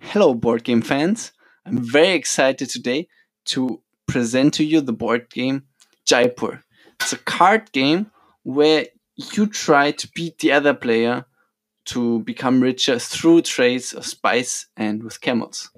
Hello, board game fans. I'm very excited today to present to you the board game Jaipur. It's a card game where you try to beat the other player to become richer through trades of spice and with camels.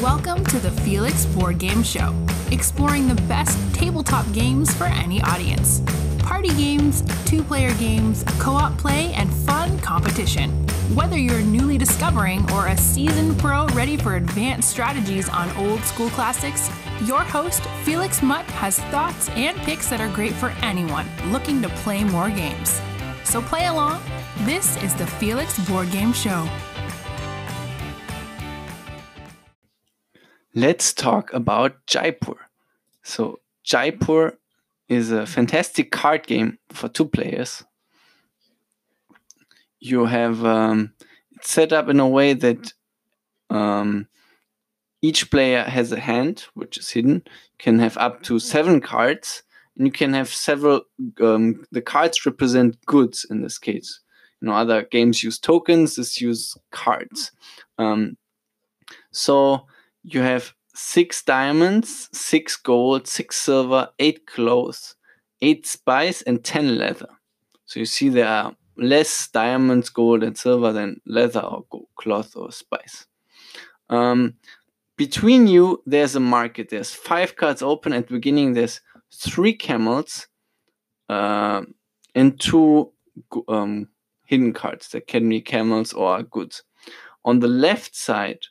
Welcome to the Felix Board Game Show, exploring the best tabletop games for any audience. Party games, two player games, co op play, and fun competition. Whether you're newly discovering or a seasoned pro ready for advanced strategies on old school classics, your host, Felix Mutt, has thoughts and picks that are great for anyone looking to play more games. So play along. This is the Felix Board Game Show. Let's talk about Jaipur. So, Jaipur is a fantastic card game for two players. You have um, set up in a way that um, each player has a hand, which is hidden. Can have up to seven cards, and you can have several. Um, the cards represent goods in this case. You know, other games use tokens. This use cards. Um, so you have six diamonds, six gold, six silver, eight clothes, eight spice, and ten leather. So you see there are less diamonds, gold, and silver than leather or gold, cloth or spice. Um, between you, there's a market. There's five cards open at the beginning. There's three camels uh, and two um, hidden cards that can be camels or goods. On the left side,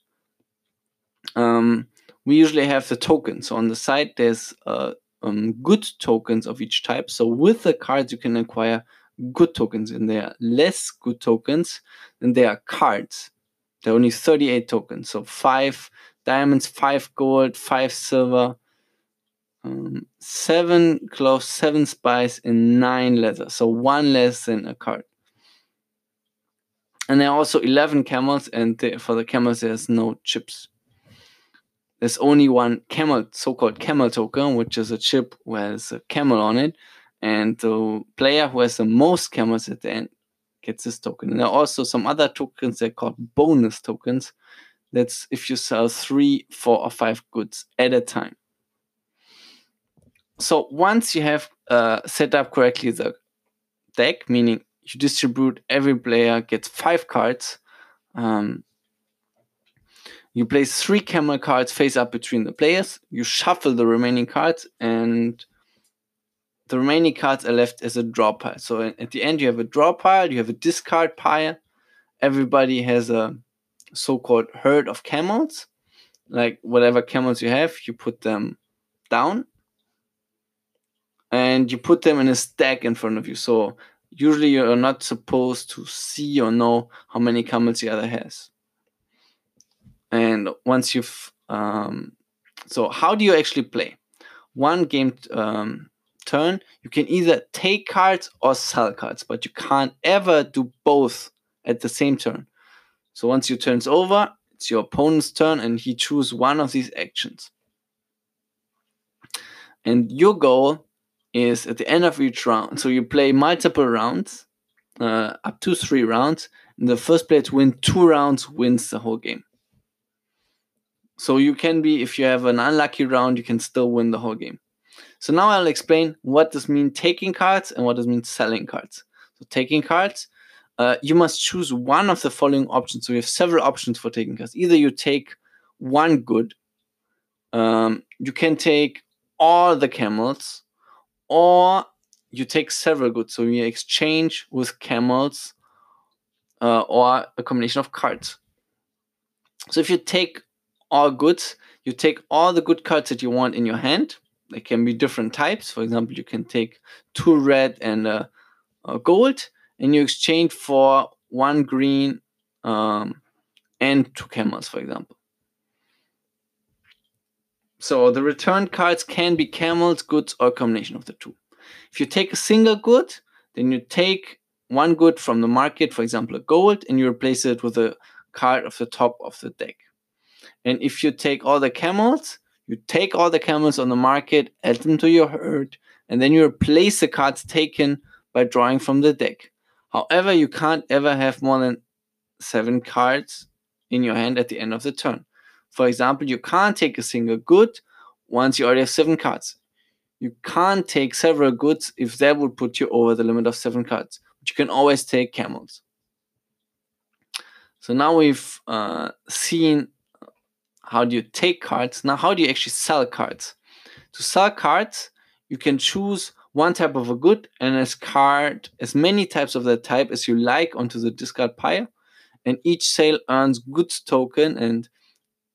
um, we usually have the tokens. So on the side, there's uh, um, good tokens of each type. So with the cards, you can acquire good tokens, and there are less good tokens than there are cards. There are only 38 tokens. So five diamonds, five gold, five silver, um, seven cloth, seven spice, and nine leather. So one less than a card. And there are also 11 camels, and for the camels, there's no chips there's only one camel, so-called camel token, which is a chip with a camel on it, and the player who has the most camels at the end gets this token. And there are also some other tokens that are called bonus tokens. That's if you sell three, four, or five goods at a time. So once you have uh, set up correctly the deck, meaning you distribute every player gets five cards. Um, you place three camel cards face up between the players. You shuffle the remaining cards, and the remaining cards are left as a draw pile. So at the end, you have a draw pile, you have a discard pile. Everybody has a so called herd of camels. Like whatever camels you have, you put them down and you put them in a stack in front of you. So usually you're not supposed to see or know how many camels the other has and once you've um, so how do you actually play? One game um, turn you can either take cards or sell cards but you can't ever do both at the same turn. So once your turn's over it's your opponent's turn and he chooses one of these actions. And your goal is at the end of each round so you play multiple rounds uh, up to three rounds. And the first player to win two rounds wins the whole game so you can be, if you have an unlucky round, you can still win the whole game. So now I'll explain what does mean taking cards and what does mean selling cards. So taking cards, uh, you must choose one of the following options. So we have several options for taking cards. Either you take one good, um, you can take all the camels, or you take several goods. So you exchange with camels uh, or a combination of cards. So if you take all goods. You take all the good cards that you want in your hand. They can be different types. For example, you can take two red and gold, and you exchange for one green um, and two camels, for example. So the return cards can be camels, goods, or combination of the two. If you take a single good, then you take one good from the market, for example, a gold, and you replace it with a card of the top of the deck. And if you take all the camels, you take all the camels on the market, add them to your herd, and then you replace the cards taken by drawing from the deck. However, you can't ever have more than seven cards in your hand at the end of the turn. For example, you can't take a single good once you already have seven cards. You can't take several goods if that would put you over the limit of seven cards. But you can always take camels. So now we've uh, seen how do you take cards. Now, how do you actually sell cards? To sell cards, you can choose one type of a good and as card as many types of that type as you like onto the discard pile. And each sale earns goods token. And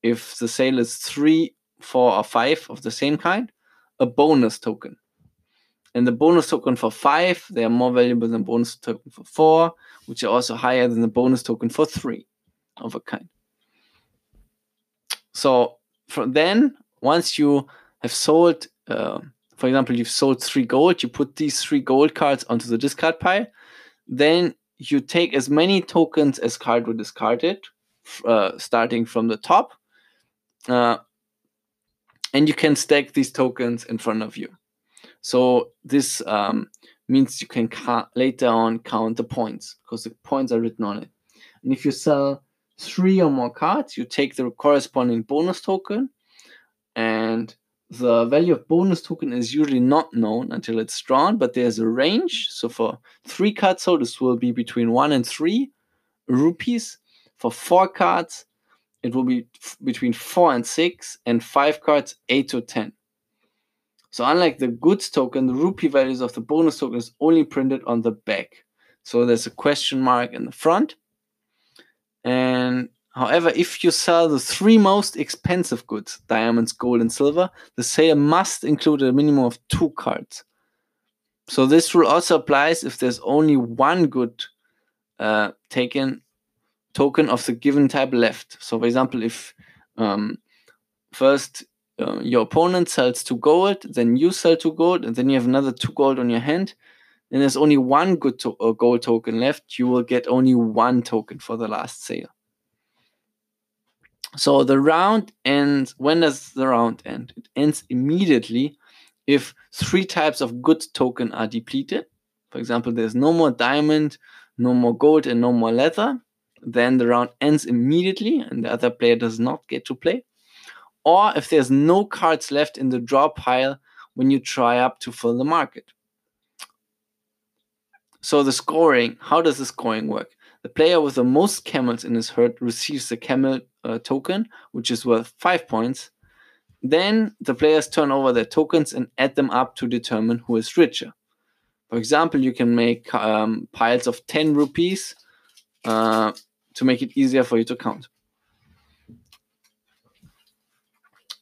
if the sale is three, four, or five of the same kind, a bonus token. And the bonus token for five, they are more valuable than bonus token for four, which are also higher than the bonus token for three of a kind. So from then, once you have sold, uh, for example, you've sold three gold, you put these three gold cards onto the discard pile. Then you take as many tokens as card were discarded, uh, starting from the top. Uh, and you can stack these tokens in front of you. So this um, means you can ca- later on count the points because the points are written on it. And if you sell three or more cards, you take the corresponding bonus token. And the value of bonus token is usually not known until it's drawn, but there's a range. So for three cards sold, this will be between one and three rupees. For four cards, it will be f- between four and six, and five cards, eight to ten. So unlike the goods token, the rupee values of the bonus token is only printed on the back. So there's a question mark in the front. And however, if you sell the three most expensive goods, diamonds, gold, and silver, the sale must include a minimum of two cards. So this rule also applies if there's only one good uh, taken token of the given type left. So, for example, if um, first uh, your opponent sells two gold, then you sell two gold, and then you have another two gold on your hand, and there's only one good to- uh, gold token left, you will get only one token for the last sale. So the round ends. When does the round end? It ends immediately if three types of good token are depleted. For example, there's no more diamond, no more gold, and no more leather. Then the round ends immediately, and the other player does not get to play. Or if there's no cards left in the draw pile when you try up to fill the market. So the scoring, how does the scoring work? The player with the most camels in his herd receives the camel uh, token, which is worth five points. Then the players turn over their tokens and add them up to determine who is richer. For example, you can make um, piles of 10 rupees uh, to make it easier for you to count.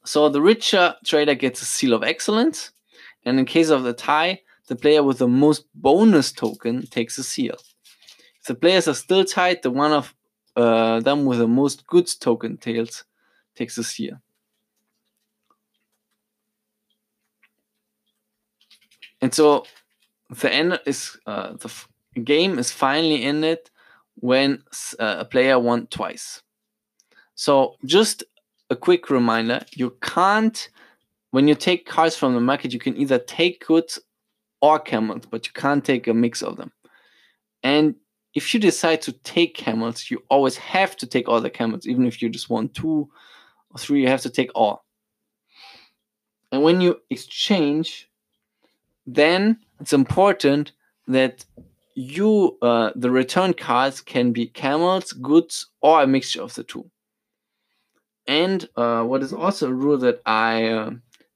So the richer trader gets a seal of excellence, and in case of the tie, the player with the most bonus token takes a seal. If the players are still tied, the one of uh, them with the most goods token tails takes a seal. And so the end is uh, the game is finally ended when uh, a player won twice. So just a quick reminder: you can't when you take cards from the market, you can either take goods or camels, but you can't take a mix of them. And if you decide to take camels, you always have to take all the camels, even if you just want two or three, you have to take all. And when you exchange, then it's important that you uh, the return cards can be camels, goods, or a mixture of the two. And uh, what is also a rule that I uh,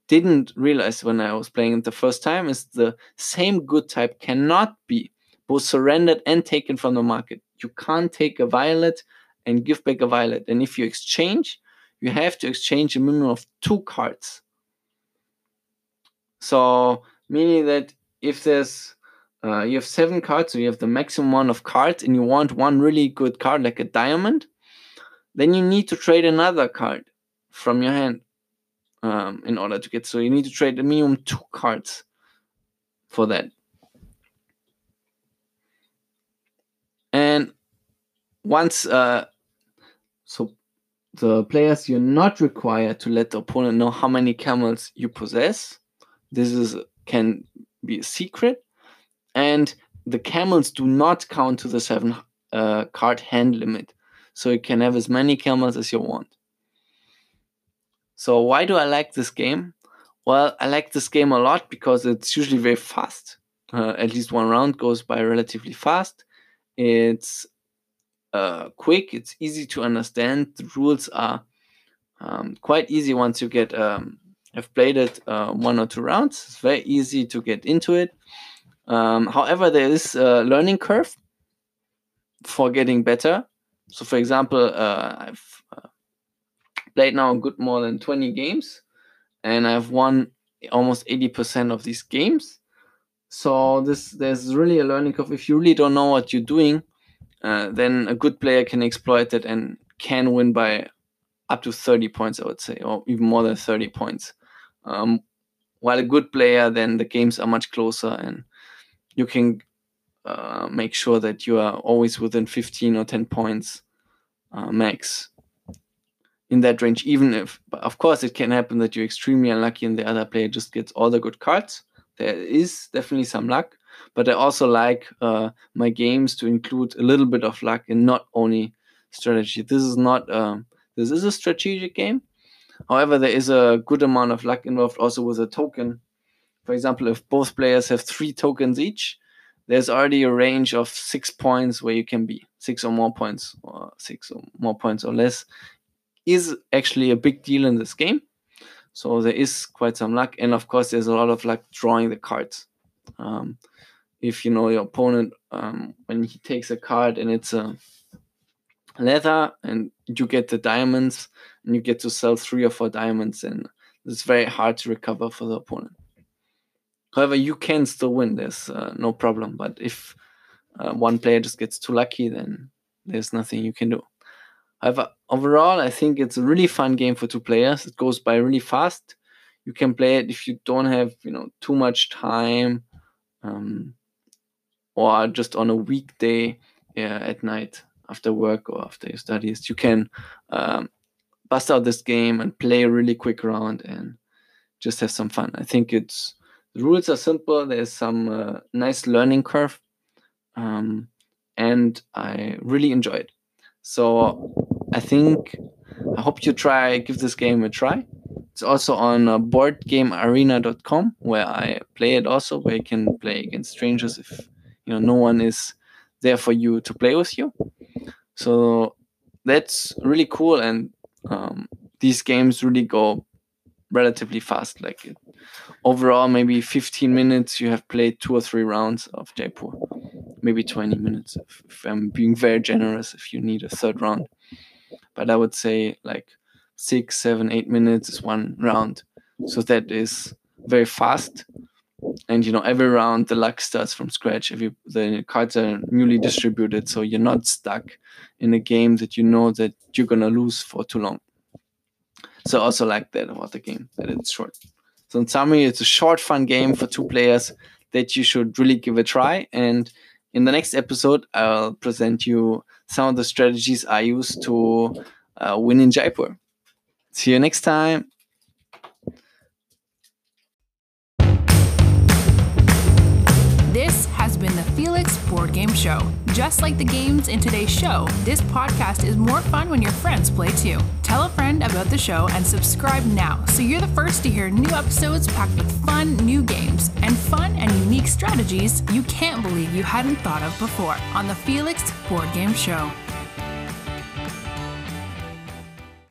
didn't realize when I was playing it the first time is the same good type cannot be both surrendered and taken from the market. You can't take a violet and give back a violet. And if you exchange, you have to exchange a minimum of two cards. So, meaning that if there's uh, you have seven cards, so you have the maximum amount of cards, and you want one really good card like a diamond, then you need to trade another card from your hand um, in order to get. So you need to trade a minimum two cards for that. And once, uh, so the players, you're not required to let the opponent know how many camels you possess. This is can be a secret. And the camels do not count to the seven uh, card hand limit. So you can have as many camels as you want. So why do I like this game? Well, I like this game a lot because it's usually very fast. Uh, at least one round goes by relatively fast. It's uh, quick. It's easy to understand. The rules are um, quite easy once you get um, have played it uh, one or two rounds. It's very easy to get into it. Um, however, there is a learning curve for getting better. So, for example, uh, I've uh, played now a good more than 20 games, and I've won almost 80% of these games. So this there's really a learning curve. If you really don't know what you're doing, uh, then a good player can exploit it and can win by up to 30 points, I would say, or even more than 30 points. Um, while a good player, then the games are much closer and you can uh, make sure that you are always within 15 or 10 points uh, max in that range. Even if, of course, it can happen that you're extremely unlucky and the other player just gets all the good cards. There is definitely some luck, but I also like uh, my games to include a little bit of luck and not only strategy. This is not um, this is a strategic game. However, there is a good amount of luck involved also with a token. For example, if both players have three tokens each, there's already a range of six points where you can be six or more points, or six or more points or less, is actually a big deal in this game. So there is quite some luck, and of course, there's a lot of luck drawing the cards. Um, if you know your opponent um, when he takes a card and it's a leather and you get the diamonds and you get to sell three or four diamonds and it's very hard to recover for the opponent. However you can still win. There's uh, no problem. But if uh, one player just gets too lucky then there's nothing you can do however overall i think it's a really fun game for two players it goes by really fast you can play it if you don't have you know too much time um, or just on a weekday yeah, at night after work or after your studies, you can um, bust out this game and play a really quick round and just have some fun. I think it's the rules are simple. There's some uh, nice learning curve, um, and I really enjoy it. So I think I hope you try give this game a try. It's also on uh, boardgamearena.com where I play it also, where you can play against strangers if you know no one is there for you to play with you. So that's really cool, and um, these games really go relatively fast. Like overall, maybe 15 minutes you have played two or three rounds of Jaipur, maybe 20 minutes if, if I'm being very generous. If you need a third round, but I would say like six, seven, eight minutes is one round. So that is very fast. And you know every round the luck starts from scratch. Every the cards are newly distributed so you're not stuck in a game that you know that you're gonna lose for too long. So also like that about the game that it's short. So in summary it's a short fun game for two players that you should really give a try. And in the next episode i'll present you some of the strategies i use to uh, win in jaipur. See you next time Board Game Show. Just like the games in today's show, this podcast is more fun when your friends play too. Tell a friend about the show and subscribe now so you're the first to hear new episodes packed with fun new games and fun and unique strategies you can't believe you hadn't thought of before on the Felix Board Game Show.